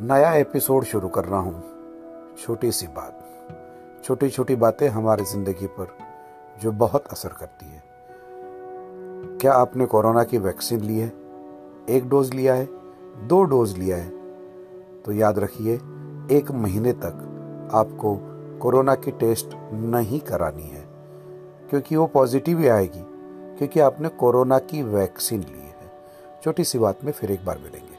नया एपिसोड शुरू कर रहा हूँ। छोटी सी बात। छोटी छोटी बातें हमारी ज़िंदगी पर जो बहुत असर करती है। क्या आपने कोरोना की वैक्सीन ली है? एक डोज लिया है, दो डोज लिया है। तो याद रखिए, एक महीने तक आपको कोरोना की टेस्ट नहीं करानी है, क्योंकि वो पॉजिटिव ही आएगी, क्योंकि आपने कोरोना की वैक्सीन ली है। छोटी सी बात में फिर एक बार मिलेंगे।